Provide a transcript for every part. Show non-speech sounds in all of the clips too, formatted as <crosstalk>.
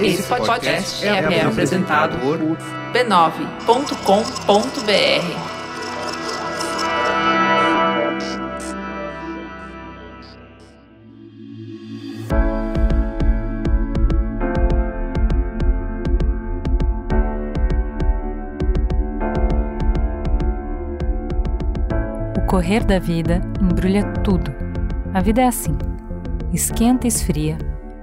Esse podcast é, é apresentado por b9.com.br. O correr da vida embrulha tudo. A vida é assim: esquenta e esfria,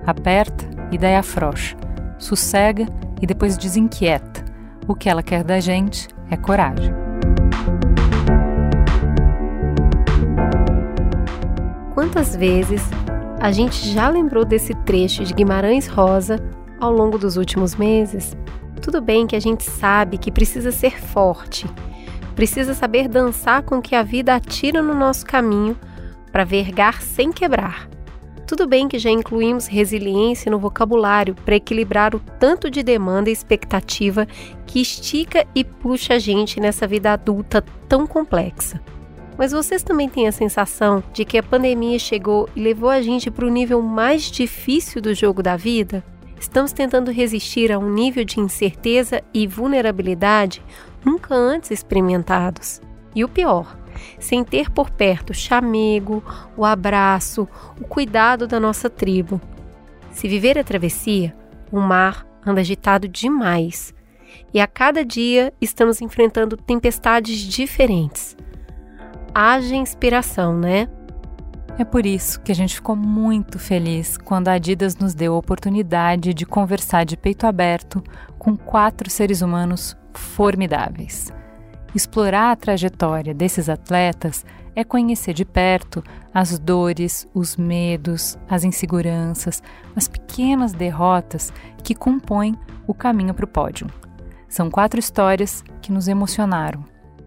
aperta daí afrouxa, sossega e depois desinquieta. O que ela quer da gente é coragem. Quantas vezes a gente já lembrou desse trecho de Guimarães Rosa ao longo dos últimos meses? Tudo bem que a gente sabe que precisa ser forte, precisa saber dançar com o que a vida atira no nosso caminho para vergar sem quebrar. Tudo bem que já incluímos resiliência no vocabulário para equilibrar o tanto de demanda e expectativa que estica e puxa a gente nessa vida adulta tão complexa. Mas vocês também têm a sensação de que a pandemia chegou e levou a gente para o nível mais difícil do jogo da vida? Estamos tentando resistir a um nível de incerteza e vulnerabilidade nunca antes experimentados. E o pior, sem ter por perto o chamego, o abraço, o cuidado da nossa tribo. Se viver a travessia, o mar anda agitado demais. E a cada dia estamos enfrentando tempestades diferentes. Haja inspiração, né? É por isso que a gente ficou muito feliz quando a Adidas nos deu a oportunidade de conversar de peito aberto com quatro seres humanos formidáveis. Explorar a trajetória desses atletas é conhecer de perto as dores, os medos, as inseguranças, as pequenas derrotas que compõem o caminho para o pódio. São quatro histórias que nos emocionaram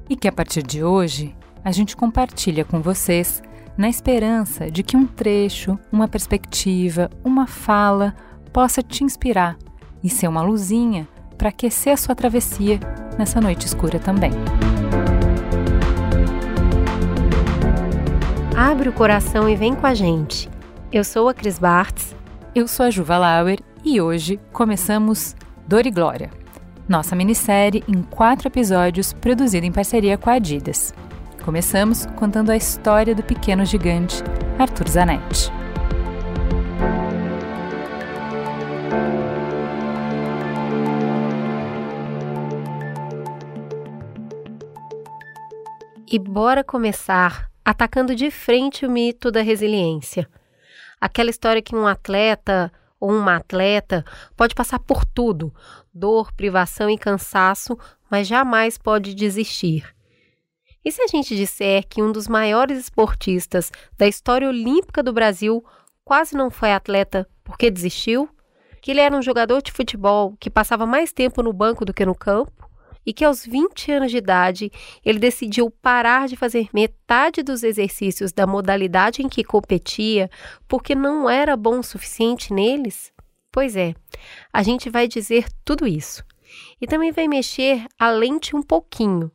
e que a partir de hoje a gente compartilha com vocês na esperança de que um trecho, uma perspectiva, uma fala possa te inspirar e ser uma luzinha para aquecer a sua travessia nessa noite escura também. Abre o coração e vem com a gente. Eu sou a Cris Bartz. Eu sou a Juva Lauer e hoje começamos Dor e Glória, nossa minissérie em quatro episódios produzida em parceria com a Adidas. Começamos contando a história do pequeno gigante Arthur Zanetti. E bora começar atacando de frente o mito da resiliência. Aquela história que um atleta ou uma atleta pode passar por tudo, dor, privação e cansaço, mas jamais pode desistir. E se a gente disser que um dos maiores esportistas da história olímpica do Brasil quase não foi atleta porque desistiu? Que ele era um jogador de futebol que passava mais tempo no banco do que no campo? E que aos 20 anos de idade ele decidiu parar de fazer metade dos exercícios da modalidade em que competia porque não era bom o suficiente neles? Pois é, a gente vai dizer tudo isso. E também vai mexer a lente um pouquinho,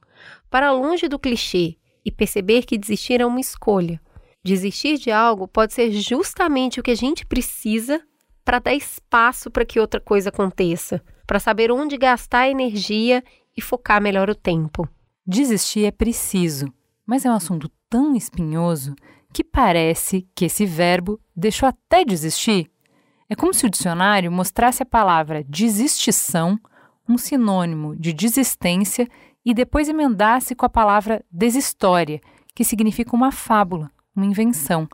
para longe do clichê, e perceber que desistir é uma escolha. Desistir de algo pode ser justamente o que a gente precisa para dar espaço para que outra coisa aconteça, para saber onde gastar energia e focar melhor o tempo. Desistir é preciso, mas é um assunto tão espinhoso que parece que esse verbo deixou até desistir. É como se o dicionário mostrasse a palavra desistição, um sinônimo de desistência, e depois emendasse com a palavra desistória, que significa uma fábula, uma invenção.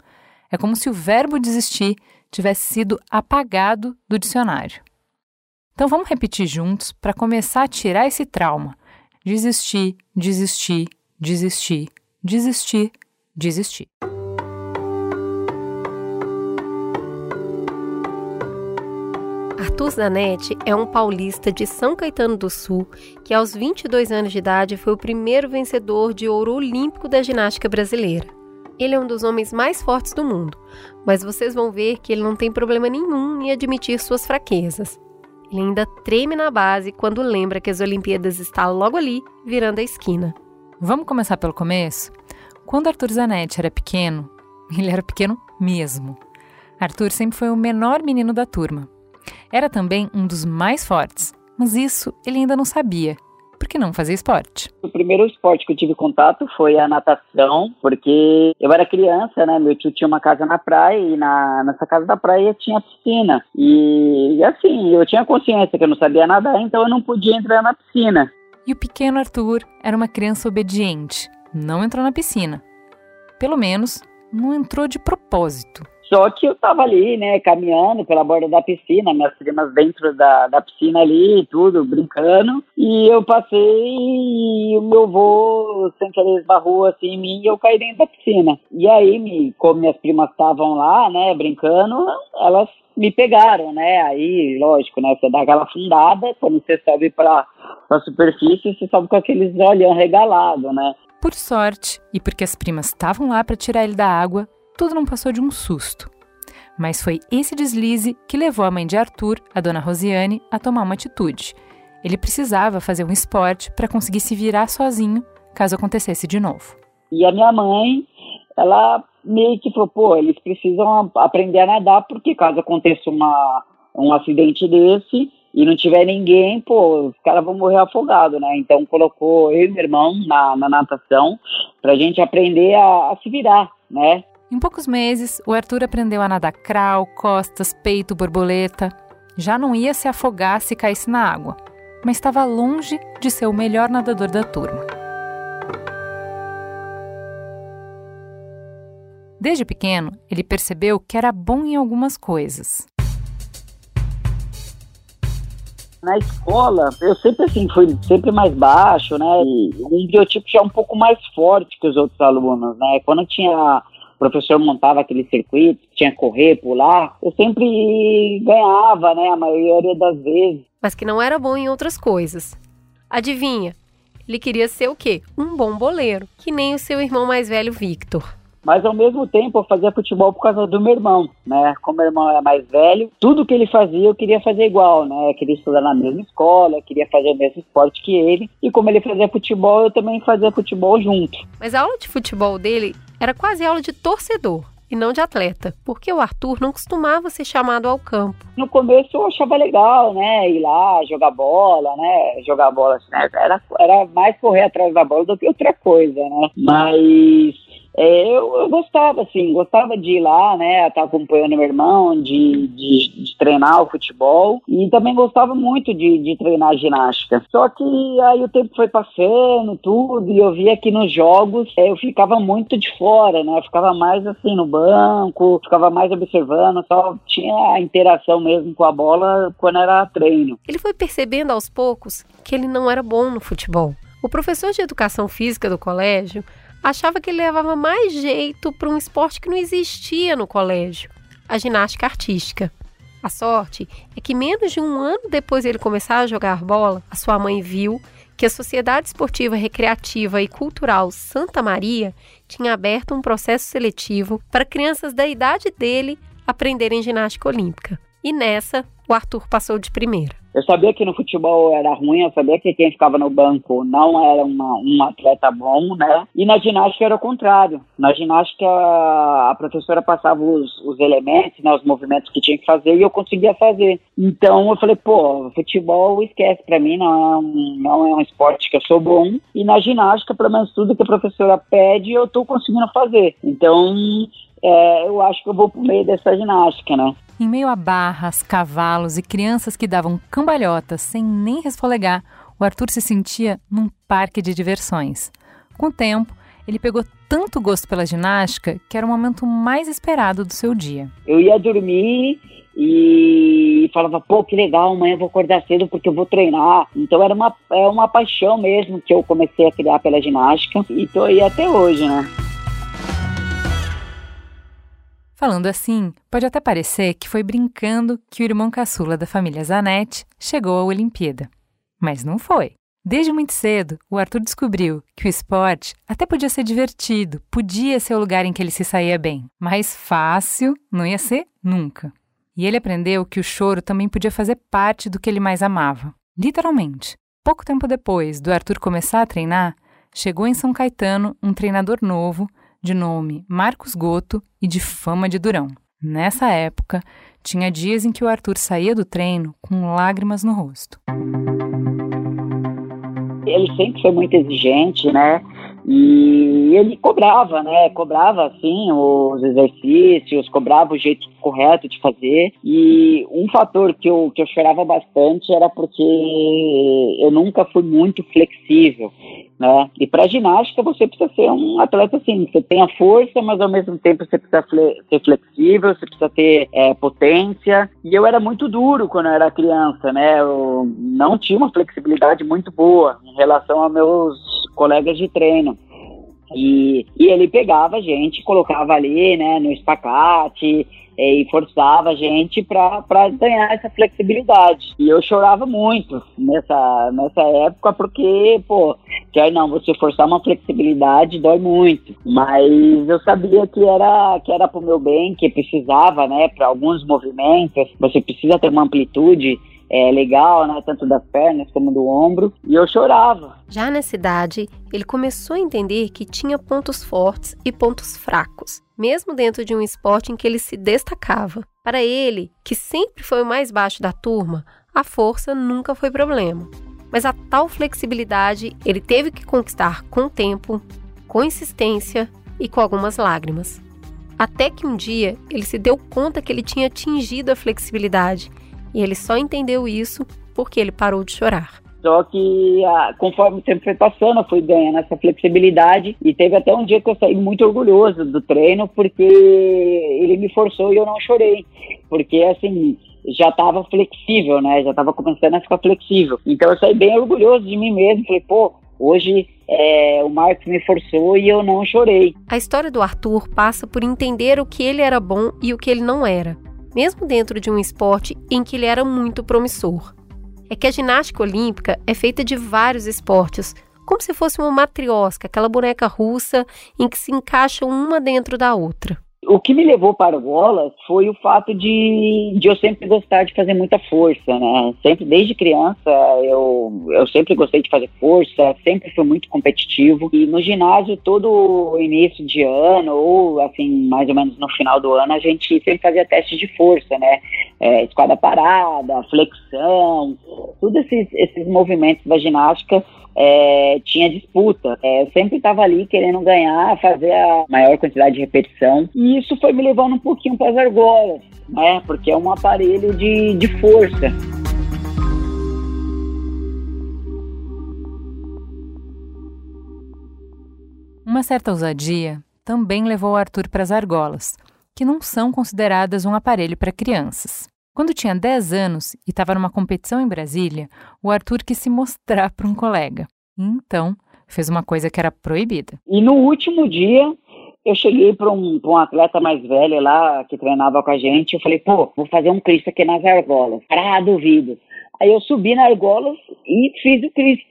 É como se o verbo desistir tivesse sido apagado do dicionário. Então vamos repetir juntos para começar a tirar esse trauma. Desistir, desistir, desistir, desistir, desistir. Arthur Zanetti é um paulista de São Caetano do Sul que, aos 22 anos de idade, foi o primeiro vencedor de ouro olímpico da ginástica brasileira. Ele é um dos homens mais fortes do mundo, mas vocês vão ver que ele não tem problema nenhum em admitir suas fraquezas. Ele ainda treme na base quando lembra que as Olimpíadas estão logo ali, virando a esquina. Vamos começar pelo começo? Quando Arthur Zanetti era pequeno, <laughs> ele era pequeno mesmo. Arthur sempre foi o menor menino da turma. Era também um dos mais fortes, mas isso ele ainda não sabia porque não fazia esporte. O primeiro esporte que eu tive contato foi a natação, porque eu era criança, né? Meu tio tinha uma casa na praia e na, nessa casa da praia tinha piscina. E, e assim, eu tinha consciência que eu não sabia nadar, então eu não podia entrar na piscina. E o pequeno Arthur era uma criança obediente, não entrou na piscina. Pelo menos, não entrou de propósito. Só que eu tava ali, né, caminhando pela borda da piscina, minhas primas dentro da, da piscina ali, tudo, brincando. E eu passei e o meu avô, sem querer, esbarrou assim em mim e eu caí dentro da piscina. E aí, me, como minhas primas estavam lá, né, brincando, elas me pegaram, né? Aí, lógico, né? Você dá aquela afundada, quando você sobe pra, pra superfície, você sobe com aqueles olhão regalado, né? Por sorte, e porque as primas estavam lá para tirar ele da água, tudo não passou de um susto. Mas foi esse deslize que levou a mãe de Arthur, a dona Rosiane, a tomar uma atitude. Ele precisava fazer um esporte para conseguir se virar sozinho caso acontecesse de novo. E a minha mãe, ela meio que falou, pô, eles precisam aprender a nadar porque caso aconteça uma, um acidente desse e não tiver ninguém, pô, os caras vão morrer afogados, né? Então colocou eu e meu irmão na, na natação pra gente aprender a, a se virar, né? Em poucos meses, o Arthur aprendeu a nadar crawl, costas, peito, borboleta. Já não ia se afogar se caísse na água, mas estava longe de ser o melhor nadador da turma. Desde pequeno, ele percebeu que era bom em algumas coisas. na escola, eu sempre assim, fui sempre mais baixo, né? E um biotipo já um pouco mais forte que os outros alunos, né? Quando tinha o professor montava aquele circuito, tinha que correr, pular, eu sempre ganhava, né, a maioria das vezes. Mas que não era bom em outras coisas. Adivinha? Ele queria ser o quê? Um bom boleiro, que nem o seu irmão mais velho Victor. Mas ao mesmo tempo eu fazia futebol por causa do meu irmão, né? Como meu irmão é mais velho, tudo que ele fazia eu queria fazer igual, né? Eu queria estudar na mesma escola, queria fazer o mesmo esporte que ele. E como ele fazia futebol, eu também fazia futebol junto. Mas a aula de futebol dele era quase aula de torcedor e não de atleta, porque o Arthur não costumava ser chamado ao campo. No começo eu achava legal, né, ir lá jogar bola, né, jogar bola, né, era, era mais correr atrás da bola do que outra coisa, né, mas é, eu, eu, gostava, assim, gostava de ir lá, né, estar acompanhando meu irmão, de, de, de, treinar o futebol e também gostava muito de, de treinar ginástica. Só que aí o tempo foi passando, tudo, e eu via que nos jogos é, eu ficava muito de fora, né, eu ficava mais assim no banco, ficava mais observando, só tinha a interação mesmo com a bola quando era treino. Ele foi percebendo aos poucos que ele não era bom no futebol. O professor de educação física do colégio achava que ele levava mais jeito para um esporte que não existia no colégio, a ginástica artística. A sorte é que menos de um ano depois de ele começar a jogar bola, a sua mãe viu que a Sociedade Esportiva Recreativa e Cultural Santa Maria tinha aberto um processo seletivo para crianças da idade dele aprenderem ginástica olímpica. E nessa, o Arthur passou de primeira. Eu sabia que no futebol era ruim, eu sabia que quem ficava no banco não era uma, um atleta bom, né? E na ginástica era o contrário. Na ginástica a professora passava os, os elementos, né, os movimentos que tinha que fazer e eu conseguia fazer. Então eu falei, pô, futebol esquece para mim, não é, um, não é um esporte que eu sou bom. E na ginástica, pelo menos tudo que a professora pede, eu tô conseguindo fazer. Então é, eu acho que eu vou pro meio dessa ginástica, né? Em meio a barras, cavalos e crianças que davam cambalhotas sem nem resfolegar, o Arthur se sentia num parque de diversões. Com o tempo, ele pegou tanto gosto pela ginástica que era o momento mais esperado do seu dia. Eu ia dormir e falava, pô, que legal, amanhã eu vou acordar cedo porque eu vou treinar. Então era uma, é uma paixão mesmo que eu comecei a criar pela ginástica e tô aí até hoje, né? Falando assim, pode até parecer que foi brincando que o irmão caçula da família Zanetti chegou à Olimpíada. Mas não foi. Desde muito cedo, o Arthur descobriu que o esporte até podia ser divertido, podia ser o lugar em que ele se saía bem, mas fácil não ia ser nunca. E ele aprendeu que o choro também podia fazer parte do que ele mais amava. Literalmente. Pouco tempo depois do Arthur começar a treinar, chegou em São Caetano um treinador novo de nome Marcos Goto e de fama de durão. Nessa época, tinha dias em que o Arthur saía do treino com lágrimas no rosto. Ele sempre foi muito exigente, né? E ele cobrava, né? Cobrava, assim, os exercícios, cobrava o jeito correto de fazer. E um fator que eu, que eu chorava bastante era porque eu nunca fui muito flexível, né? E para ginástica você precisa ser um atleta assim, você tem a força, mas ao mesmo tempo você precisa ser flexível, você precisa ter é, potência. E eu era muito duro quando eu era criança, né? Eu não tinha uma flexibilidade muito boa em relação a meus colegas de treino. E, e ele pegava a gente, colocava ali, né, no espacate, e forçava a gente para ganhar essa flexibilidade. E eu chorava muito nessa, nessa época, porque, pô, quer não, você forçar uma flexibilidade dói muito. Mas eu sabia que era, que era pro meu bem, que precisava, né, para alguns movimentos, você precisa ter uma amplitude é, legal, né? Tanto das pernas como do ombro. E eu chorava. Já nessa idade, ele começou a entender que tinha pontos fortes e pontos fracos, mesmo dentro de um esporte em que ele se destacava. Para ele, que sempre foi o mais baixo da turma, a força nunca foi problema. Mas a tal flexibilidade ele teve que conquistar com tempo, com insistência e com algumas lágrimas. Até que um dia ele se deu conta que ele tinha atingido a flexibilidade e ele só entendeu isso porque ele parou de chorar. Só que conforme o tempo foi passando, eu fui ganhando essa flexibilidade e teve até um dia que eu saí muito orgulhoso do treino porque ele me forçou e eu não chorei. Porque assim, já estava flexível, né? Já estava começando a ficar flexível. Então eu saí bem orgulhoso de mim mesmo. Falei, pô, hoje é, o Marcos me forçou e eu não chorei. A história do Arthur passa por entender o que ele era bom e o que ele não era mesmo dentro de um esporte em que ele era muito promissor. É que a ginástica olímpica é feita de vários esportes, como se fosse uma matriosca, aquela boneca russa em que se encaixam uma dentro da outra. O que me levou para o bola foi o fato de, de eu sempre gostar de fazer muita força, né? Sempre, desde criança, eu, eu sempre gostei de fazer força, sempre fui muito competitivo. E no ginásio, todo início de ano, ou assim, mais ou menos no final do ano, a gente sempre fazia testes de força, né? É, esquadra parada, flexão, todos esses, esses movimentos da ginástica é, tinha disputa. É, eu sempre estava ali querendo ganhar, fazer a maior quantidade de repetição. E isso foi me levando um pouquinho para as argolas, né? Porque é um aparelho de, de força. Uma certa ousadia também levou Arthur para as argolas, que não são consideradas um aparelho para crianças. Quando tinha 10 anos e estava numa competição em Brasília, o Arthur quis se mostrar para um colega. Então, fez uma coisa que era proibida. E no último dia, eu cheguei para um, um, atleta mais velho lá, que treinava com a gente, eu falei, pô, vou fazer um Cristo aqui nas argolas. Ah, duvido. Aí eu subi na argolas e fiz o Cristo.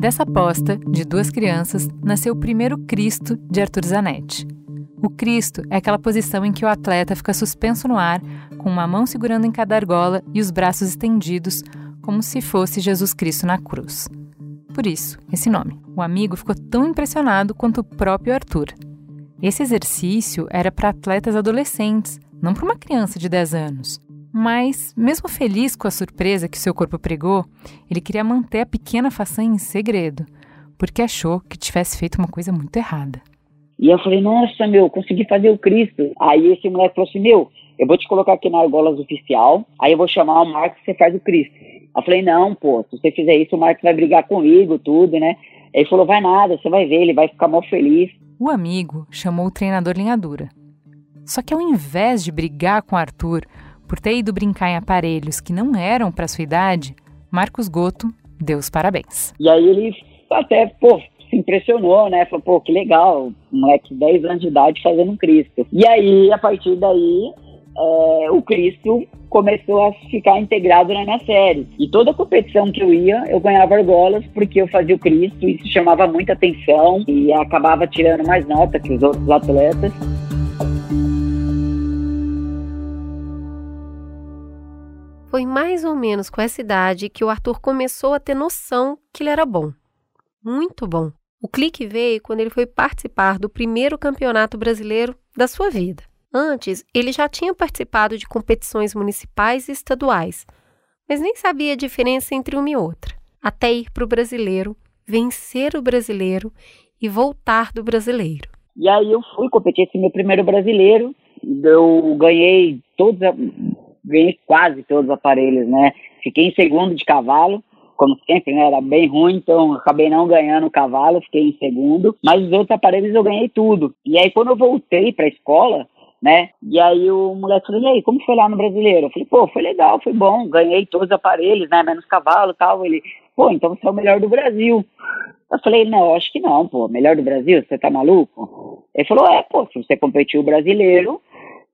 Dessa aposta de duas crianças nasceu o primeiro Cristo de Arthur Zanetti. O Cristo é aquela posição em que o atleta fica suspenso no ar, com uma mão segurando em cada argola e os braços estendidos, como se fosse Jesus Cristo na cruz. Por isso, esse nome. O amigo ficou tão impressionado quanto o próprio Arthur. Esse exercício era para atletas adolescentes, não para uma criança de 10 anos. Mas, mesmo feliz com a surpresa que seu corpo pregou, ele queria manter a pequena façanha em segredo, porque achou que tivesse feito uma coisa muito errada. E eu falei, nossa, meu, consegui fazer o Cristo. Aí esse moleque falou assim, meu, eu vou te colocar aqui na argolas oficial, aí eu vou chamar o Marcos e você faz o Cristo. Eu falei, não, pô, se você fizer isso, o Marcos vai brigar comigo, tudo, né? Ele falou, vai nada, você vai ver, ele vai ficar mal feliz. O amigo chamou o treinador linhadura. Só que ao invés de brigar com Arthur por ter ido brincar em aparelhos que não eram para sua idade, Marcos Goto deu os parabéns. E aí ele até, pô, se impressionou, né? Falou, pô, que legal, um moleque de 10 anos de idade fazendo um Cristo. E aí, a partir daí, é, o Cristo começou a ficar integrado na minha série. E toda competição que eu ia, eu ganhava argolas porque eu fazia o Cristo, isso chamava muita atenção e acabava tirando mais nota que os outros atletas. Foi mais ou menos com essa idade que o Arthur começou a ter noção que ele era bom muito bom. O clique veio quando ele foi participar do primeiro campeonato brasileiro da sua vida. Antes, ele já tinha participado de competições municipais e estaduais, mas nem sabia a diferença entre uma e outra, até ir para o brasileiro, vencer o brasileiro e voltar do brasileiro. E aí eu fui competir esse meu primeiro brasileiro, eu ganhei todos, ganhei quase todos os aparelhos, né? Fiquei em segundo de cavalo, como sempre, né? Era bem ruim, então acabei não ganhando o cavalo, fiquei em segundo. Mas os outros aparelhos eu ganhei tudo. E aí quando eu voltei para a escola, né? E aí o moleque falou, e aí, como foi lá no brasileiro? Eu falei, pô, foi legal, foi bom, ganhei todos os aparelhos, né? Menos cavalo e tal. Ele, pô, então você é o melhor do Brasil. Eu falei, não, acho que não, pô, melhor do Brasil, você tá maluco? Ele falou, é, pô, se você competiu brasileiro,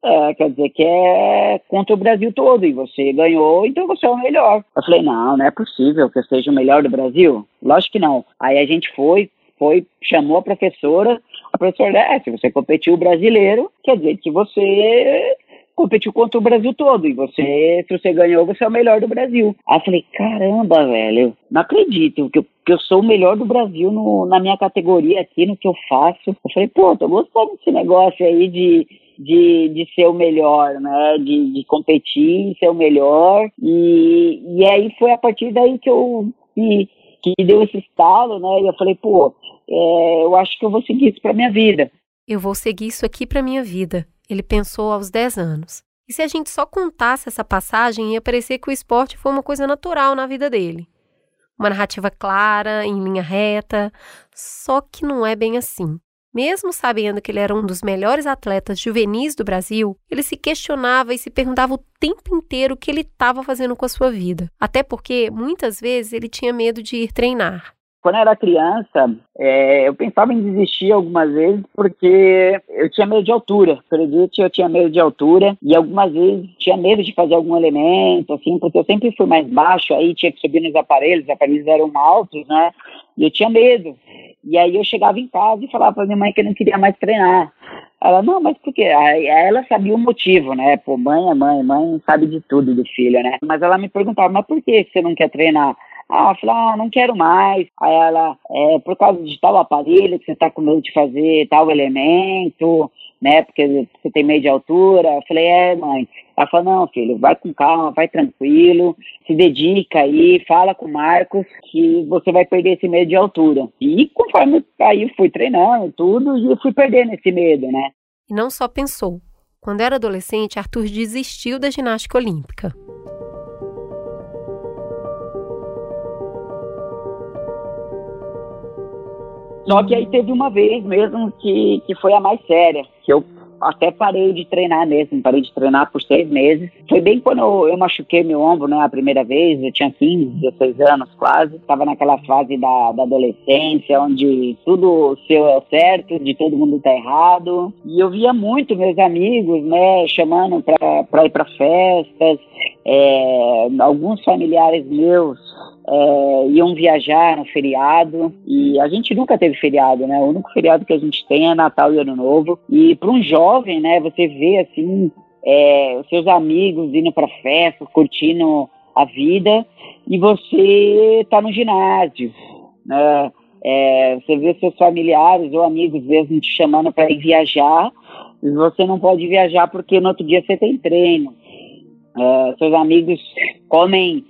é, quer dizer que é contra o Brasil todo e você ganhou, então você é o melhor. Eu falei, não, não é possível que eu seja o melhor do Brasil. Lógico que não. Aí a gente foi, foi, chamou a professora, a professora, é, se você competiu o brasileiro, quer dizer que você competiu contra o Brasil todo. E você, se você ganhou, você é o melhor do Brasil. Aí eu falei, caramba, velho, não acredito que eu, que eu sou o melhor do Brasil no, na minha categoria aqui, no que eu faço. Eu falei, pô, tô gostando desse negócio aí de, de, de ser o melhor, né? De, de competir, ser o melhor. E, e aí foi a partir daí que eu que, que deu esse estalo, né? E eu falei, pô, é, eu acho que eu vou seguir isso pra minha vida. Eu vou seguir isso aqui pra minha vida. Ele pensou aos 10 anos. E se a gente só contasse essa passagem, ia parecer que o esporte foi uma coisa natural na vida dele. Uma narrativa clara, em linha reta. Só que não é bem assim. Mesmo sabendo que ele era um dos melhores atletas juvenis do Brasil, ele se questionava e se perguntava o tempo inteiro o que ele estava fazendo com a sua vida. Até porque, muitas vezes, ele tinha medo de ir treinar. Quando eu era criança, é, eu pensava em desistir algumas vezes porque eu tinha medo de altura. Acredite, eu tinha medo de altura e algumas vezes tinha medo de fazer algum elemento, assim, porque eu sempre fui mais baixo, aí tinha que subir nos aparelhos, os aparelhos eram altos, né? E eu tinha medo. E aí eu chegava em casa e falava para minha mãe que eu não queria mais treinar. Ela, não, mas por quê? Aí ela sabia o motivo, né? Pô, mãe é mãe, mãe sabe de tudo do filho, né? Mas ela me perguntava, mas por que você não quer treinar? Ah, falei, ah, não quero mais. Aí ela, é por causa de tal aparelho que você tá com medo de fazer tal elemento, né? Porque você tem medo de altura. Eu falei, é, mãe. Ela falou, não, filho, vai com calma, vai tranquilo, se dedica aí, fala com o Marcos que você vai perder esse medo de altura. E conforme aí fui treinando tudo, e fui perdendo esse medo, né? E não só pensou. Quando era adolescente, Arthur desistiu da ginástica olímpica. Só que aí teve uma vez mesmo que, que foi a mais séria, que eu até parei de treinar mesmo, parei de treinar por seis meses. Foi bem quando eu, machuquei meu ombro, né, a primeira vez, eu tinha 15, 16 anos quase, estava naquela fase da, da adolescência, onde tudo seu é certo, de todo mundo tá errado, e eu via muito meus amigos, né, chamando para ir para festas, é, alguns familiares meus é, iam viajar no feriado e a gente nunca teve feriado, né? O único feriado que a gente tem é Natal e Ano Novo. E para um jovem, né? Você vê assim é, os seus amigos indo para festa, curtindo a vida e você tá no ginásio, né? É, você vê seus familiares ou amigos mesmo te chamando para ir viajar, você não pode viajar porque no outro dia você tem treino. É, seus amigos comem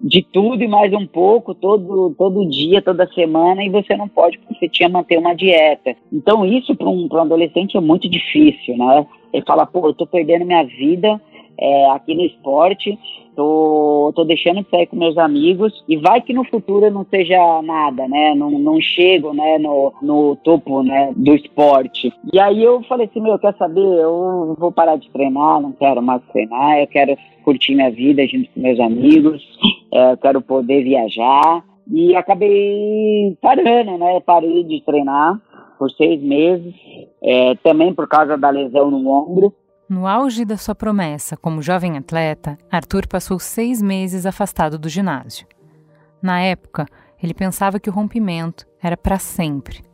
de tudo e mais um pouco todo, todo dia, toda semana, e você não pode, porque você tinha manter uma dieta. Então, isso para um, um adolescente é muito difícil, né? Ele fala, pô, eu tô perdendo minha vida é, aqui no esporte, tô, tô deixando de sair com meus amigos e vai que no futuro não seja nada, né? Não, não chego, né, no, no topo, né, do esporte. E aí eu falei assim, meu, quer saber? Eu vou parar de treinar, não quero mais treinar, eu quero curtir minha vida junto com meus amigos, é, eu quero poder viajar. E acabei parando, né? Parei de treinar por seis meses, é, também por causa da lesão no ombro. No auge da sua promessa como jovem atleta, Arthur passou seis meses afastado do ginásio. Na época, ele pensava que o rompimento era para sempre,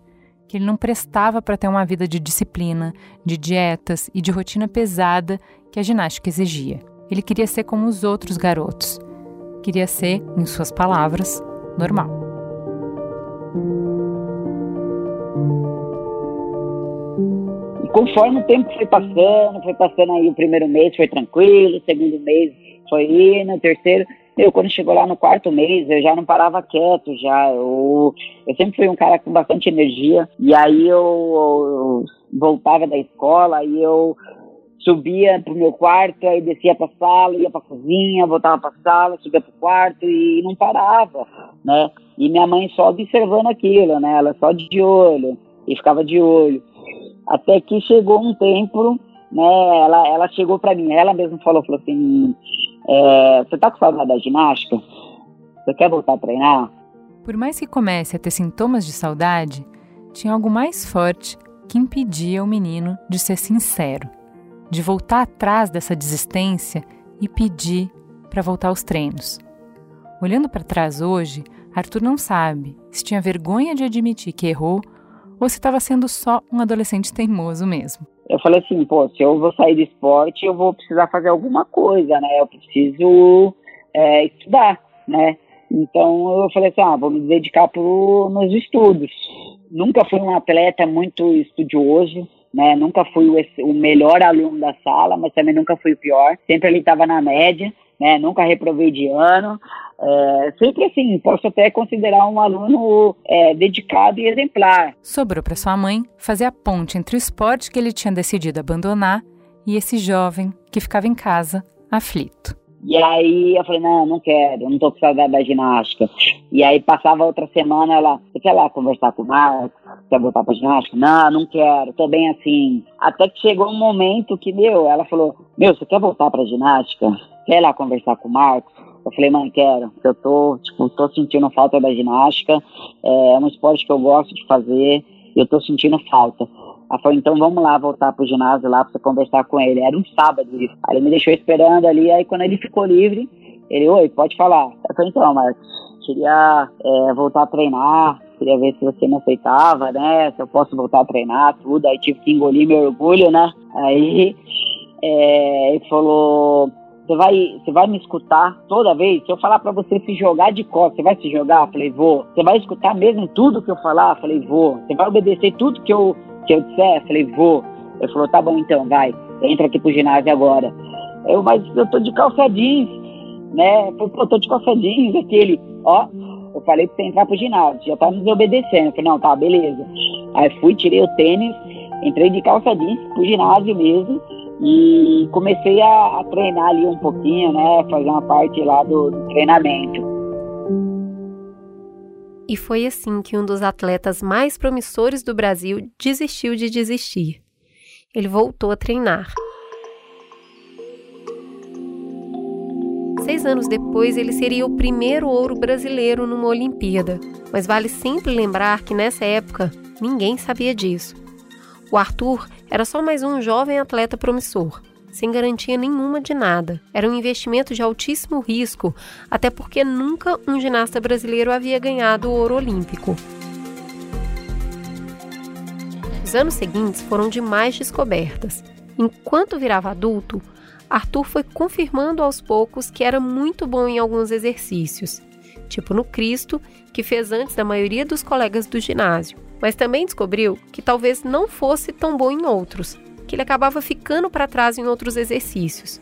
que ele não prestava para ter uma vida de disciplina, de dietas e de rotina pesada que a ginástica exigia. Ele queria ser como os outros garotos. Queria ser, em suas palavras, normal. Conforme o tempo foi passando, foi passando aí o primeiro mês foi tranquilo, o segundo mês foi indo, o terceiro. Eu, quando chegou lá no quarto mês, eu já não parava quieto, já. Eu, eu sempre fui um cara com bastante energia. E aí eu, eu voltava da escola e eu subia pro meu quarto, aí descia pra sala, ia pra cozinha, voltava pra sala, subia pro quarto e não parava, né? E minha mãe só observando aquilo, né? Ela só de olho e ficava de olho. Até que chegou um tempo, né? Ela, ela chegou para mim, ela mesma falou, falou assim, é, você tá com saudade da ginástica? Você quer voltar a treinar? Por mais que comece a ter sintomas de saudade, tinha algo mais forte que impedia o menino de ser sincero, de voltar atrás dessa desistência e pedir para voltar aos treinos. Olhando para trás hoje, Arthur não sabe se tinha vergonha de admitir que errou ou se estava sendo só um adolescente teimoso mesmo. Eu falei assim, pô, se eu vou sair do esporte, eu vou precisar fazer alguma coisa, né? Eu preciso é, estudar, né? Então eu falei assim, ah, vou me dedicar pro, nos estudos. Nunca fui um atleta muito estudioso, né? Nunca fui o, o melhor aluno da sala, mas também nunca fui o pior. Sempre ele estava na média né? Nunca reprovei de ano. É, sempre assim, posso até considerar um aluno é, dedicado e exemplar. Sobrou para sua mãe fazer a ponte entre o esporte que ele tinha decidido abandonar e esse jovem que ficava em casa, aflito. E aí eu falei, não, não quero, não tô com saudade da ginástica. E aí passava outra semana, ela, você quer lá conversar com o Marcos? Quer voltar pra ginástica? Não, não quero, tô bem assim. Até que chegou um momento que, meu, ela falou, meu, você quer voltar pra ginástica? Quer lá conversar com o Marcos? Eu falei, mãe, quero. Eu tô, tipo, tô sentindo falta da ginástica. É um esporte que eu gosto de fazer e eu tô sentindo falta. Ela falou, então vamos lá voltar pro ginásio lá pra você conversar com ele. Era um sábado isso. Aí ele me deixou esperando ali, aí quando ele ficou livre, ele, oi, pode falar. Eu falei, então, Marcos, queria é, voltar a treinar, queria ver se você me aceitava, né? Se eu posso voltar a treinar, tudo. Aí tive que engolir meu orgulho, né? Aí é, ele falou, você vai, você vai me escutar toda vez? Se eu falar para você se jogar de costas, você vai se jogar? Falei, vou. Você vai escutar mesmo tudo que eu falar? Falei, vou. Você vai obedecer tudo que eu, que eu disser? Falei, vou. Ele falou, tá bom então, vai. Entra aqui pro ginásio agora. Eu, mas eu tô de calça jeans, né? Falei, pô, tô de calça jeans. Aquele, ó, eu falei pra você entrar pro ginásio, já tá me desobedecendo. Eu falei, não, tá, beleza. Aí fui, tirei o tênis, entrei de calça jeans pro ginásio mesmo e comecei a, a, treinar ali um pouquinho, né? Fazer uma parte lá do, do treinamento. E foi assim que um dos atletas mais promissores do Brasil desistiu de desistir. Ele voltou a treinar. Seis anos depois, ele seria o primeiro ouro brasileiro numa Olimpíada. Mas vale sempre lembrar que nessa época ninguém sabia disso. O Arthur era só mais um jovem atleta promissor, sem garantia nenhuma de nada. Era um investimento de altíssimo risco, até porque nunca um ginasta brasileiro havia ganhado o ouro olímpico. Os anos seguintes foram de mais descobertas. Enquanto virava adulto, Arthur foi confirmando aos poucos que era muito bom em alguns exercícios, tipo no Cristo, que fez antes da maioria dos colegas do ginásio mas também descobriu que talvez não fosse tão bom em outros, que ele acabava ficando para trás em outros exercícios.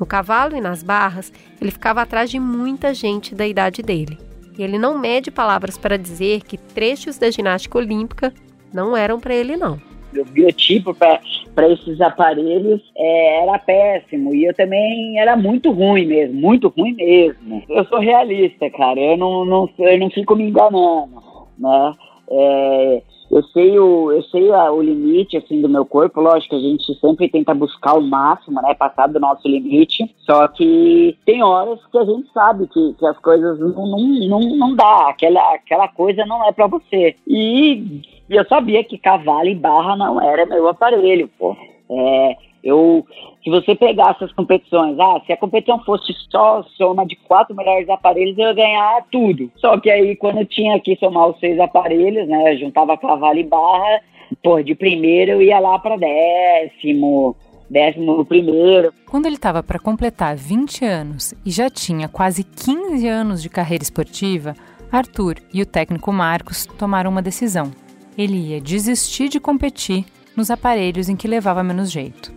No cavalo e nas barras, ele ficava atrás de muita gente da idade dele. E ele não mede palavras para dizer que trechos da ginástica olímpica não eram para ele, não. O biotipo para esses aparelhos é, era péssimo e eu também era muito ruim mesmo, muito ruim mesmo. Eu sou realista, cara, eu não, não, eu não fico me enganando, né? É, eu sei, o, eu sei a, o limite assim do meu corpo, lógico a gente sempre tenta buscar o máximo, né, passar do nosso limite, só que tem horas que a gente sabe que, que as coisas não, não, não, não dá, aquela, aquela coisa não é para você. E eu sabia que cavalo e barra não era meu aparelho, pô. É, eu, se você pegasse as competições, ah, se a competição fosse só soma de quatro melhores aparelhos, eu ia ganhar tudo. Só que aí, quando eu tinha que somar os seis aparelhos, né, juntava cavalo e barra, pô, de primeiro eu ia lá para décimo, décimo primeiro. Quando ele estava para completar 20 anos e já tinha quase 15 anos de carreira esportiva, Arthur e o técnico Marcos tomaram uma decisão. Ele ia desistir de competir nos aparelhos em que levava menos jeito.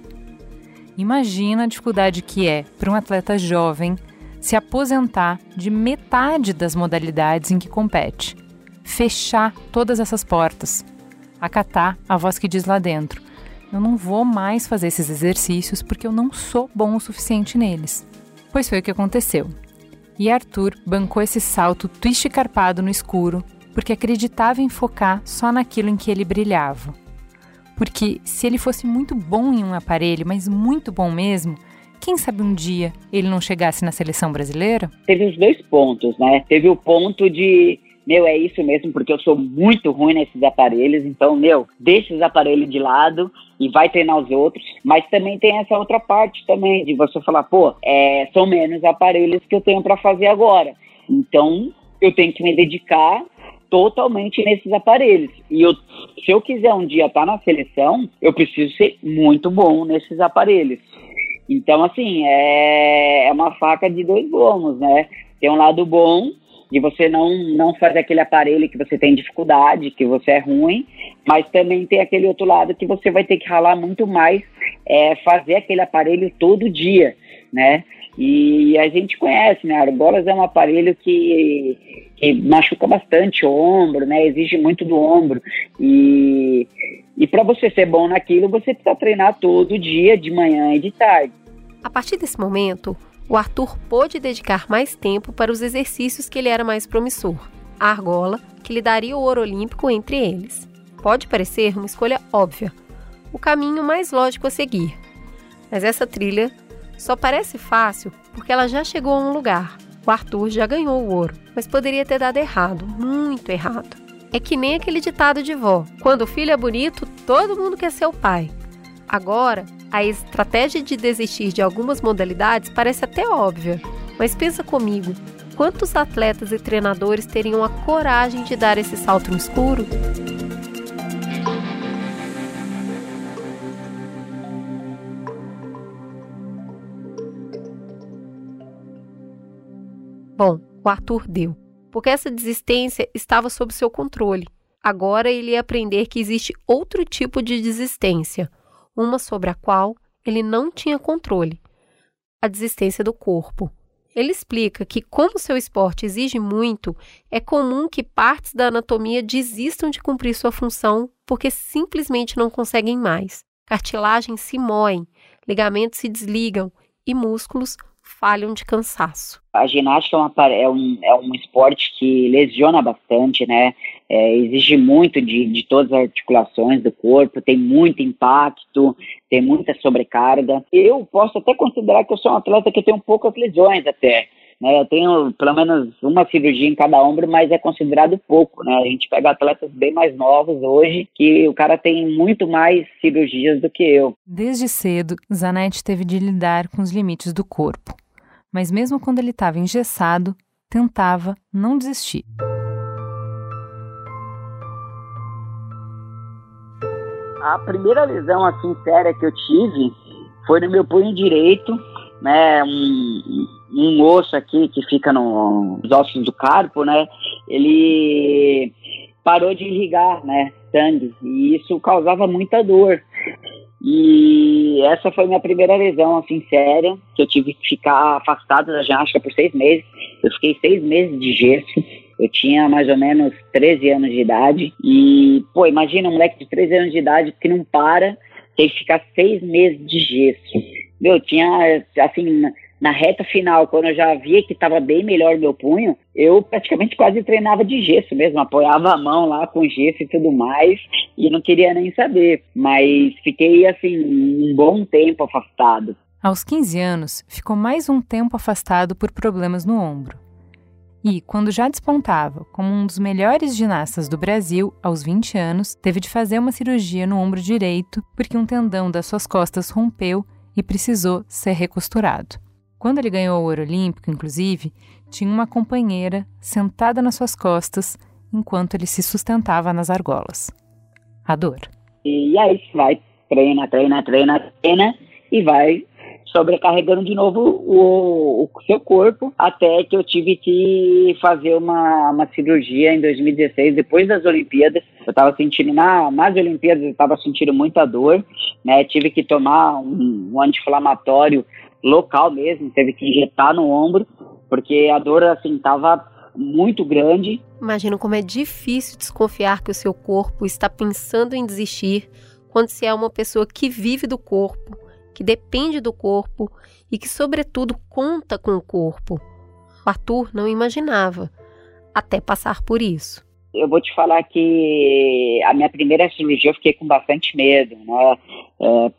Imagina a dificuldade que é para um atleta jovem se aposentar de metade das modalidades em que compete, fechar todas essas portas, acatar a voz que diz lá dentro: eu não vou mais fazer esses exercícios porque eu não sou bom o suficiente neles. Pois foi o que aconteceu. E Arthur bancou esse salto twist carpado no escuro porque acreditava em focar só naquilo em que ele brilhava. Porque se ele fosse muito bom em um aparelho, mas muito bom mesmo, quem sabe um dia ele não chegasse na seleção brasileira? Teve os dois pontos, né? Teve o ponto de meu, é isso mesmo, porque eu sou muito ruim nesses aparelhos, então, meu, deixa os aparelhos de lado e vai treinar os outros. Mas também tem essa outra parte também, de você falar, pô, é, são menos aparelhos que eu tenho para fazer agora. Então, eu tenho que me dedicar totalmente nesses aparelhos. E eu, se eu quiser um dia estar tá na seleção, eu preciso ser muito bom nesses aparelhos. Então, assim, é, é uma faca de dois gomos, né? Tem um lado bom de você não, não fazer aquele aparelho que você tem dificuldade, que você é ruim, mas também tem aquele outro lado que você vai ter que ralar muito mais, é, fazer aquele aparelho todo dia, né? E a gente conhece, né? Argolas é um aparelho que, que machuca bastante o ombro, né? Exige muito do ombro. E, e para você ser bom naquilo, você precisa treinar todo dia, de manhã e de tarde. A partir desse momento, o Arthur pôde dedicar mais tempo para os exercícios que ele era mais promissor, a argola, que lhe daria o ouro olímpico entre eles. Pode parecer uma escolha óbvia, o caminho mais lógico a seguir. Mas essa trilha só parece fácil porque ela já chegou a um lugar. O Arthur já ganhou o ouro, mas poderia ter dado errado, muito errado. É que nem aquele ditado de vó: quando o filho é bonito, todo mundo quer ser o pai. Agora, a estratégia de desistir de algumas modalidades parece até óbvia, mas pensa comigo: quantos atletas e treinadores teriam a coragem de dar esse salto no escuro? Bom, o Arthur deu, porque essa desistência estava sob seu controle. Agora ele ia aprender que existe outro tipo de desistência, uma sobre a qual ele não tinha controle: a desistência do corpo. Ele explica que, como seu esporte exige muito, é comum que partes da anatomia desistam de cumprir sua função porque simplesmente não conseguem mais. Cartilagens se moem, ligamentos se desligam e músculos falham de cansaço. A ginástica é, uma, é, um, é um esporte que lesiona bastante, né? É, exige muito de, de todas as articulações do corpo, tem muito impacto, tem muita sobrecarga. Eu posso até considerar que eu sou um atleta que tem poucas lesões até. Né, eu tenho pelo menos uma cirurgia em cada ombro, mas é considerado pouco, né? A gente pega atletas bem mais novos hoje, que o cara tem muito mais cirurgias do que eu. Desde cedo, Zanetti teve de lidar com os limites do corpo. Mas mesmo quando ele estava engessado, tentava não desistir. A primeira lesão assim séria que eu tive foi no meu punho direito, né, um, um osso aqui que fica no, nos ossos do carpo, né, ele parou de irrigar, né, sangue, e isso causava muita dor. E essa foi minha primeira lesão, assim, séria, que eu tive que ficar afastado da ginástica por seis meses. Eu fiquei seis meses de gesso. Eu tinha mais ou menos 13 anos de idade. E, pô, imagina um moleque de 13 anos de idade que não para, tem que ficar seis meses de gesso. Meu, tinha, assim, na reta final, quando eu já via que estava bem melhor meu punho, eu praticamente quase treinava de gesso mesmo, apoiava a mão lá com gesso e tudo mais, e não queria nem saber. Mas fiquei, assim, um bom tempo afastado. Aos 15 anos, ficou mais um tempo afastado por problemas no ombro. E, quando já despontava como um dos melhores ginastas do Brasil, aos 20 anos, teve de fazer uma cirurgia no ombro direito porque um tendão das suas costas rompeu e precisou ser recosturado. Quando ele ganhou o ouro olímpico, inclusive, tinha uma companheira sentada nas suas costas enquanto ele se sustentava nas argolas. A dor. E aí vai, treina, treina, treina, treina e vai sobrecarregando de novo o, o, seu corpo, até que eu tive que fazer uma, uma cirurgia em 2016, depois das Olimpíadas, Eu estava sentindo, na, nas Olimpíadas, eu estava sentindo muita dor, né? Tive que tomar um, um anti-inflamatório local mesmo, teve que injetar no ombro, porque a dor, assim, estava muito grande. Imagino como é difícil desconfiar que o seu corpo está pensando em desistir quando se é uma pessoa que vive do corpo, que depende do corpo e que, sobretudo, conta com o corpo. O Arthur não imaginava até passar por isso. Eu vou te falar que a minha primeira cirurgia eu fiquei com bastante medo, né? É,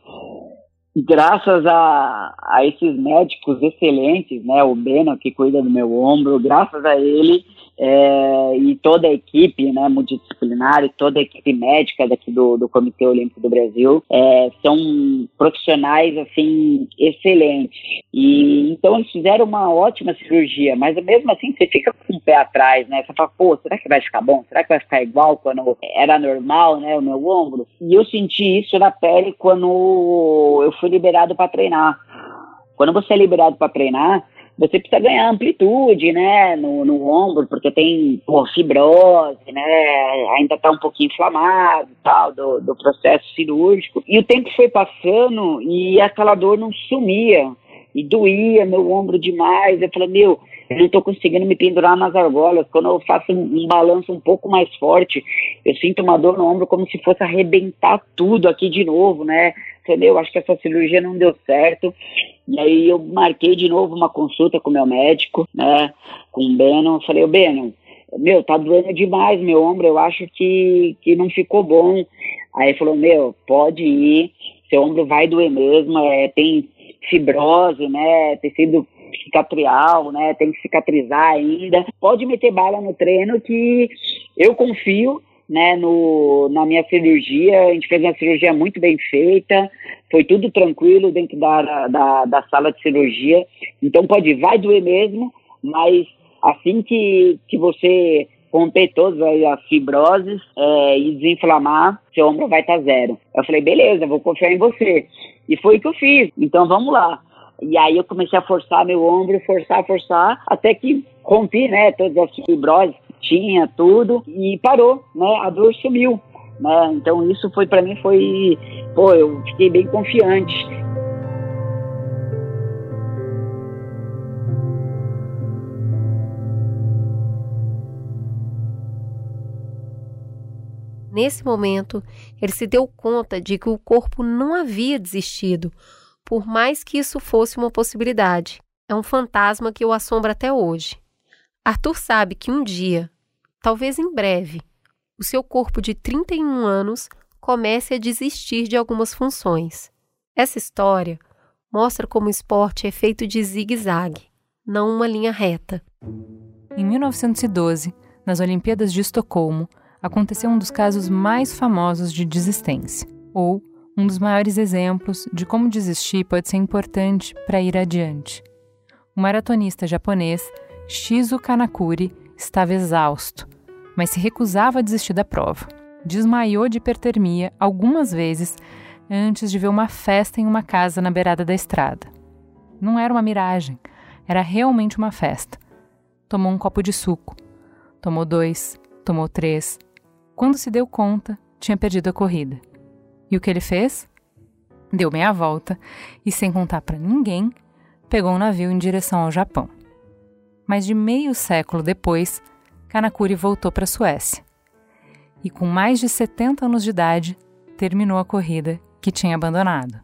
graças a, a esses médicos excelentes, né? O Beno que cuida do meu ombro, graças a ele é, e toda a equipe né, multidisciplinar e toda a equipe médica daqui do, do Comitê Olímpico do Brasil é, são profissionais assim excelentes e então eles fizeram uma ótima cirurgia mas mesmo assim você fica com o pé atrás né você fala pô será que vai ficar bom será que vai ficar igual quando era normal né o meu ombro e eu senti isso na pele quando eu fui liberado para treinar quando você é liberado para treinar você precisa ganhar amplitude, né, no, no ombro, porque tem pô, fibrose, né, ainda está um pouquinho inflamado tal, do, do processo cirúrgico. E o tempo foi passando e aquela dor não sumia, e doía meu ombro demais. Eu falei, meu, eu não estou conseguindo me pendurar nas argolas. Quando eu faço um, um, balanço um pouco mais forte, eu sinto uma dor no ombro como se fosse arrebentar tudo aqui de novo, né? Entendeu? Acho que essa cirurgia não deu certo. E aí eu marquei de novo uma consulta com meu médico, né? Com o Beno. Falei, o Beno, meu, tá doendo demais meu ombro, eu acho que, que não ficou bom. Aí falou, meu, pode ir, seu ombro vai doer mesmo, é, tem fibrose, né? Tecido cicatrial, né? Tem que cicatrizar ainda. Pode meter bala no treino que eu confio, né? No, na minha cirurgia, a gente fez uma cirurgia muito bem feita, foi tudo tranquilo dentro da, da, da sala de cirurgia. Então pode, vai doer mesmo, mas assim que, que você romper todas as fibroses é, e desinflamar, seu ombro vai estar tá zero. Eu falei, beleza, vou confiar em você. E foi o que eu fiz. Então vamos lá. E aí eu comecei a forçar meu ombro, forçar, forçar, até que rompi, né, todas as fibroses que tinha, tudo, e parou, né, a dor sumiu. Né? Então isso foi para mim foi, pô, eu fiquei bem confiante. Nesse momento, ele se deu conta de que o corpo não havia desistido, por mais que isso fosse uma possibilidade. É um fantasma que o assombra até hoje. Arthur sabe que um dia, talvez em breve, o seu corpo de 31 anos comece a desistir de algumas funções. Essa história mostra como o esporte é feito de zigue-zague, não uma linha reta. Em 1912, nas Olimpíadas de Estocolmo, aconteceu um dos casos mais famosos de desistência, ou um dos maiores exemplos de como desistir pode ser importante para ir adiante. O maratonista japonês Shizu Kanakuri estava exausto, mas se recusava a desistir da prova. Desmaiou de hipertermia algumas vezes antes de ver uma festa em uma casa na beirada da estrada. Não era uma miragem, era realmente uma festa. Tomou um copo de suco, tomou dois, tomou três, quando se deu conta, tinha perdido a corrida. E o que ele fez? Deu meia volta e, sem contar para ninguém, pegou um navio em direção ao Japão. Mas de meio século depois, Kanakuri voltou para a Suécia. E com mais de 70 anos de idade, terminou a corrida que tinha abandonado.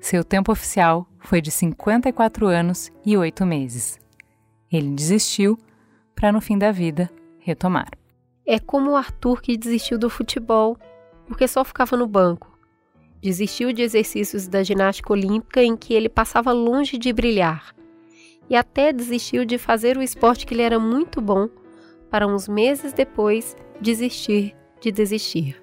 Seu tempo oficial foi de 54 anos e 8 meses. Ele desistiu para, no fim da vida, retomar. É como o Arthur que desistiu do futebol porque só ficava no banco. Desistiu de exercícios da ginástica olímpica em que ele passava longe de brilhar. E até desistiu de fazer o esporte que ele era muito bom, para uns meses depois desistir de desistir.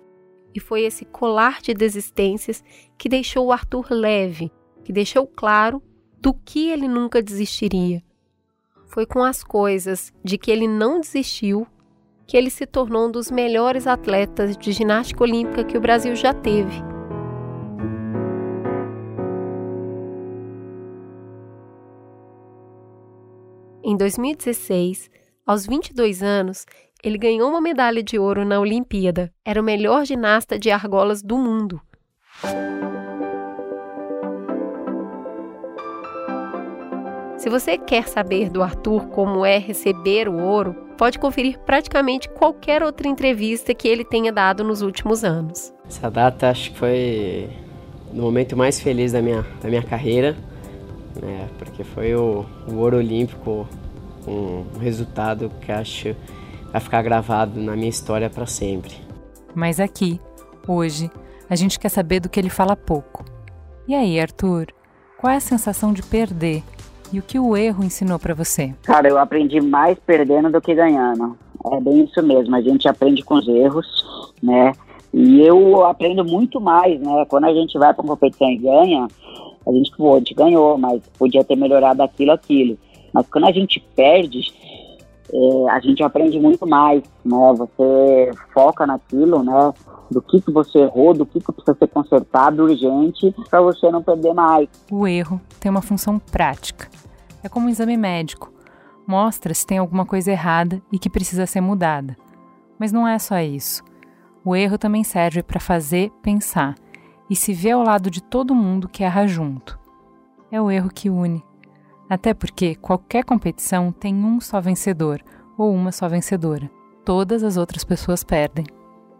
E foi esse colar de desistências que deixou o Arthur leve, que deixou claro do que ele nunca desistiria. Foi com as coisas de que ele não desistiu que ele se tornou um dos melhores atletas de ginástica olímpica que o Brasil já teve. Em 2016, aos 22 anos, Ele ganhou uma medalha de ouro na Olimpíada. Era o melhor ginasta de argolas do mundo. Se você quer saber do Arthur como é receber o ouro, pode conferir praticamente qualquer outra entrevista que ele tenha dado nos últimos anos. Essa data acho que foi no momento mais feliz da minha, da minha carreira, né, porque foi o, o ouro olímpico, um, um resultado que acho vai ficar gravado na minha história para sempre. Mas aqui, hoje, a gente quer saber do que ele fala pouco. E aí, Arthur, qual é a sensação de perder e o que o erro ensinou para você? Cara, eu aprendi mais perdendo do que ganhando. É bem isso mesmo, a gente aprende com os erros, né? E eu aprendo muito mais, né? Quando a gente vai para uma competição e ganha, a gente, pô, a gente ganhou, mas podia ter melhorado aquilo, aquilo. Mas quando a gente perde, é, a gente aprende muito mais, né? Você foca naquilo, né? Do que, que você errou, do que, que precisa ser consertado urgente para você não perder mais. O erro tem uma função prática. É como um exame médico. Mostra se tem alguma coisa errada e que precisa ser mudada. Mas não é só isso. O erro também serve para fazer pensar e se ver ao lado de todo mundo que erra junto. É o erro que une. Até porque qualquer competição tem um só vencedor ou uma só vencedora. Todas as outras pessoas perdem.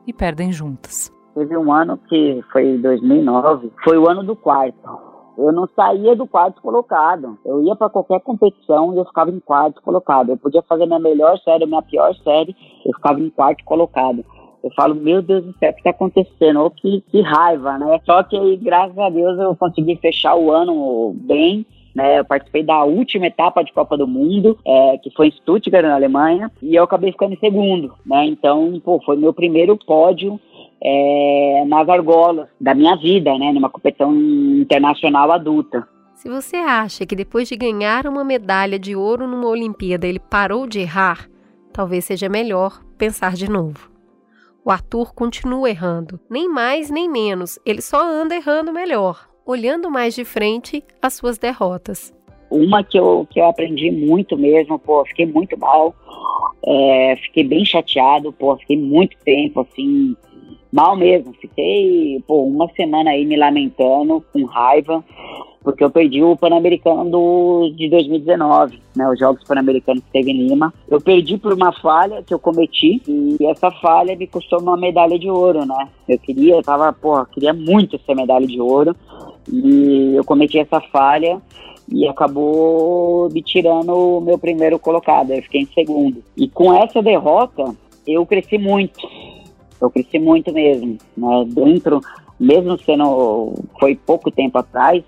E perdem juntas. Teve um ano que foi 2009, foi o ano do quarto. Eu não saía do quarto colocado. Eu ia para qualquer competição e eu ficava em quarto colocado. Eu podia fazer minha melhor série, minha pior série, eu ficava em quarto colocado. Eu falo, meu Deus do céu, o que está acontecendo? Oh, que, que raiva, né? Só que aí, graças a Deus, eu consegui fechar o ano bem né? Eu participei da última etapa de Copa do Mundo, é, que foi em Stuttgart, na Alemanha, e eu acabei ficando em segundo, né? Então, pô, foi meu primeiro pódio é, nas argolas da minha vida, né? Numa competição internacional adulta. Se você acha que depois de ganhar uma medalha de ouro numa Olimpíada ele parou de errar, talvez seja melhor pensar de novo. O Arthur continua errando, nem mais nem menos, ele só anda errando melhor olhando mais de frente as suas derrotas. Uma que eu, que eu aprendi muito mesmo, pô, fiquei muito mal, é, fiquei bem chateado, pô, fiquei muito tempo assim, mal mesmo. Fiquei, pô, uma semana aí me lamentando, com raiva, porque eu perdi o Pan-Americano de 2019, né, os Jogos Pan-Americanos que teve em Lima. Eu perdi por uma falha que eu cometi e essa falha me custou uma medalha de ouro, né? Eu queria, eu tava, pô, queria muito essa medalha de ouro e eu cometi essa falha e acabou me tirando o meu primeiro colocado, eu fiquei em segundo. E com essa derrota, eu cresci muito. Eu cresci muito mesmo, né? Dentro, mesmo sendo foi pouco tempo atrás,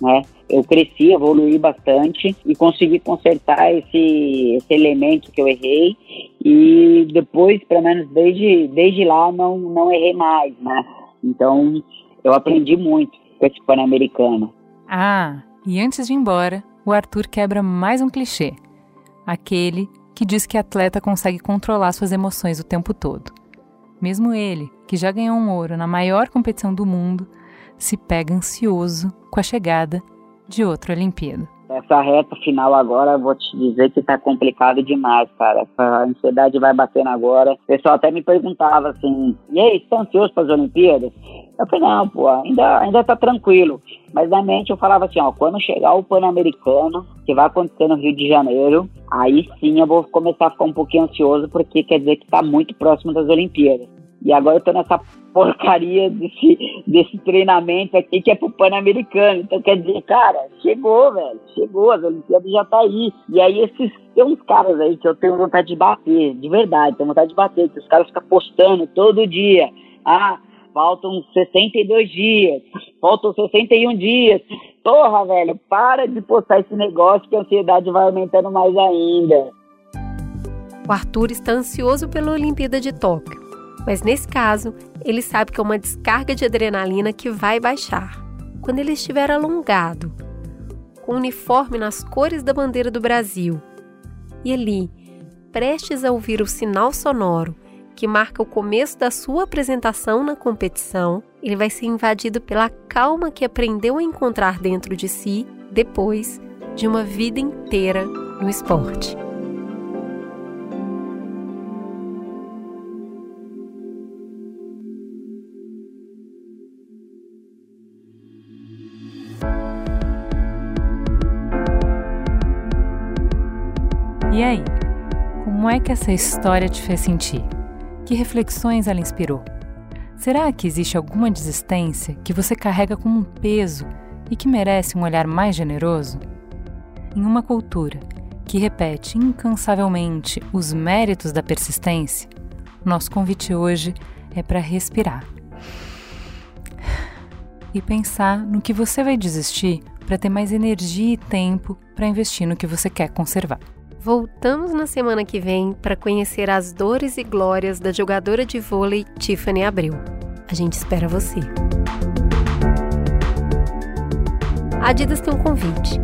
né? Eu cresci, evoluí bastante e consegui consertar esse, esse elemento que eu errei e depois, pelo menos desde, desde lá, não, não errei mais, né? Então, eu aprendi muito com esse Pan-Americano. Ah, e antes de ir embora, o Arthur quebra mais um clichê. Aquele que diz que atleta consegue controlar suas emoções o tempo todo. Mesmo ele, que já ganhou um ouro na maior competição do mundo, se pega ansioso com a chegada de outra Olimpíada. Essa reta final agora, vou te dizer que tá complicado demais, cara. Essa ansiedade vai batendo agora. O pessoal até me perguntava assim: e aí, tá ansioso para as Olimpíadas? Eu falei: não, pô, ainda, ainda tá tranquilo. Mas na mente eu falava assim: ó, quando chegar o Pan-Americano, que vai acontecer no Rio de Janeiro, aí sim eu vou começar a ficar um pouquinho ansioso, porque quer dizer que tá muito próximo das Olimpíadas. E agora eu tô nessa porcaria desse, desse treinamento aqui que é pro Pan-Americano. Então quer dizer, cara, chegou, velho. Chegou, as Olimpíadas já tá aí. E aí esses tem uns caras aí que eu tenho vontade de bater, de verdade, tenho vontade de bater, que os caras ficam postando todo dia. Ah, faltam 62 dias, faltam 61 dias. Porra, velho, para de postar esse negócio que a ansiedade vai aumentando mais ainda. O Arthur está ansioso pela Olimpíada de Tóquio mas nesse caso, ele sabe que é uma descarga de adrenalina que vai baixar. Quando ele estiver alongado, com o uniforme nas cores da bandeira do Brasil, e ali, prestes a ouvir o sinal sonoro que marca o começo da sua apresentação na competição, ele vai ser invadido pela calma que aprendeu a encontrar dentro de si depois de uma vida inteira no esporte. E aí? Como é que essa história te fez sentir? Que reflexões ela inspirou? Será que existe alguma desistência que você carrega como um peso e que merece um olhar mais generoso? Em uma cultura que repete incansavelmente os méritos da persistência, nosso convite hoje é para respirar e pensar no que você vai desistir para ter mais energia e tempo para investir no que você quer conservar. Voltamos na semana que vem para conhecer as dores e glórias da jogadora de vôlei Tiffany Abreu. A gente espera você. A Adidas tem um convite.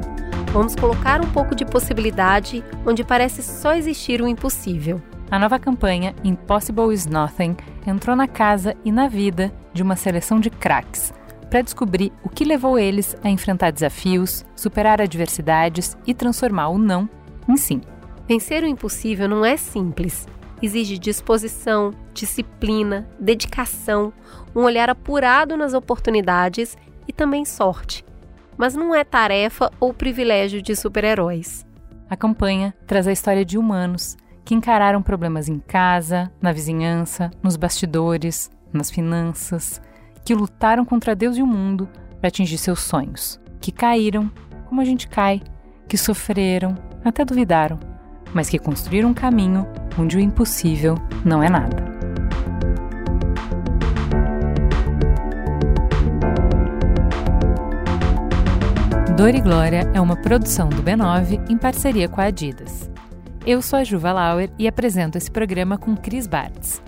Vamos colocar um pouco de possibilidade onde parece só existir o impossível. A nova campanha Impossible is Nothing entrou na casa e na vida de uma seleção de craques para descobrir o que levou eles a enfrentar desafios, superar adversidades e transformar o não em sim. Vencer o impossível não é simples. Exige disposição, disciplina, dedicação, um olhar apurado nas oportunidades e também sorte. Mas não é tarefa ou privilégio de super-heróis. A campanha traz a história de humanos que encararam problemas em casa, na vizinhança, nos bastidores, nas finanças, que lutaram contra Deus e o mundo para atingir seus sonhos, que caíram, como a gente cai, que sofreram, até duvidaram, mas que construíram um caminho onde o impossível não é nada. Dor e Glória é uma produção do B9 em parceria com a Adidas. Eu sou a Juva Lauer e apresento esse programa com Cris Bartz.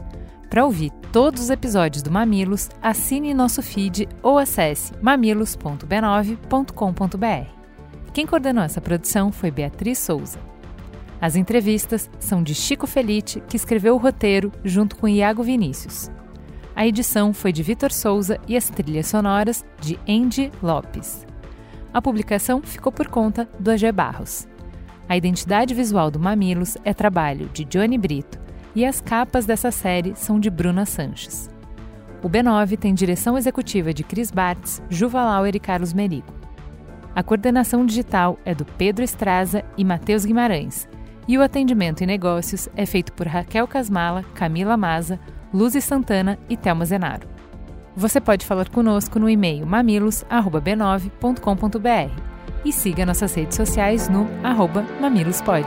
Para ouvir todos os episódios do Mamilos, assine nosso feed ou acesse mamilos.b9.com.br. Quem coordenou essa produção foi Beatriz Souza. As entrevistas são de Chico Felite, que escreveu o roteiro junto com Iago Vinícius. A edição foi de Vitor Souza e as trilhas sonoras de Andy Lopes. A publicação ficou por conta do AG Barros. A identidade visual do Mamilos é trabalho de Johnny Brito e as capas dessa série são de Bruna Sanches. O B9 tem direção executiva de Cris Bartz, Juva Lauer e Carlos Merigo. A coordenação digital é do Pedro Estraza e Matheus Guimarães, e o atendimento e negócios é feito por Raquel Casmala, Camila Maza, Luzi Santana e Thelma Zenaro. Você pode falar conosco no e-mail mamilos.b9.com.br e siga nossas redes sociais no arroba mamilospod.